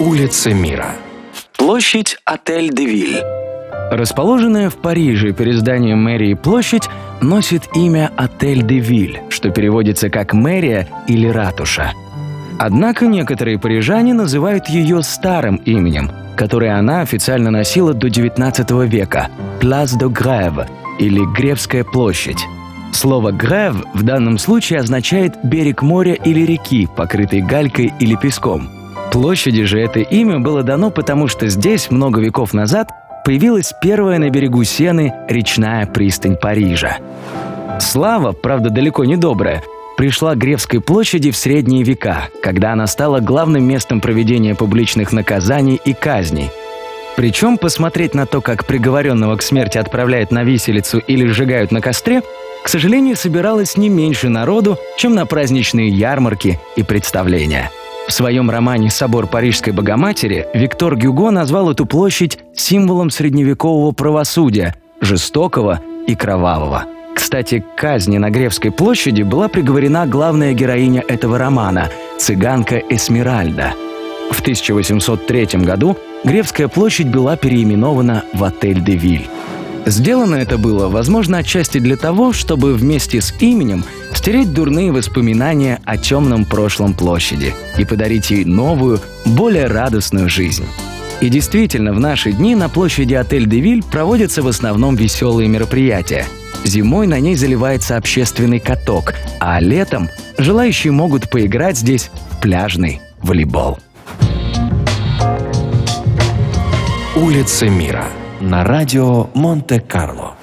Улица мира. Площадь Отель де Виль. Расположенная в Париже перед зданием мэрии площадь носит имя Отель де Виль, что переводится как «мэрия» или «ратуша». Однако некоторые парижане называют ее старым именем, которое она официально носила до XIX века – «Place de Grève» или «Гревская площадь». Слово «грев» в данном случае означает берег моря или реки, покрытый галькой или песком. Площади же это имя было дано потому, что здесь много веков назад появилась первая на берегу Сены речная пристань Парижа. Слава, правда далеко не добрая, пришла к Гревской площади в средние века, когда она стала главным местом проведения публичных наказаний и казней. Причем посмотреть на то, как приговоренного к смерти отправляют на виселицу или сжигают на костре, к сожалению, собиралось не меньше народу, чем на праздничные ярмарки и представления. В своем романе «Собор Парижской Богоматери» Виктор Гюго назвал эту площадь символом средневекового правосудия, жестокого и кровавого. Кстати, к казни на Гревской площади была приговорена главная героиня этого романа – цыганка Эсмеральда. В 1803 году Гревская площадь была переименована в Отель де Виль. Сделано это было, возможно, отчасти для того, чтобы вместе с именем стереть дурные воспоминания о темном прошлом площади и подарить ей новую, более радостную жизнь. И действительно, в наши дни на площади Отель де Виль проводятся в основном веселые мероприятия. Зимой на ней заливается общественный каток, а летом желающие могут поиграть здесь в пляжный волейбол. Улица мира. На радио Монте-Карло.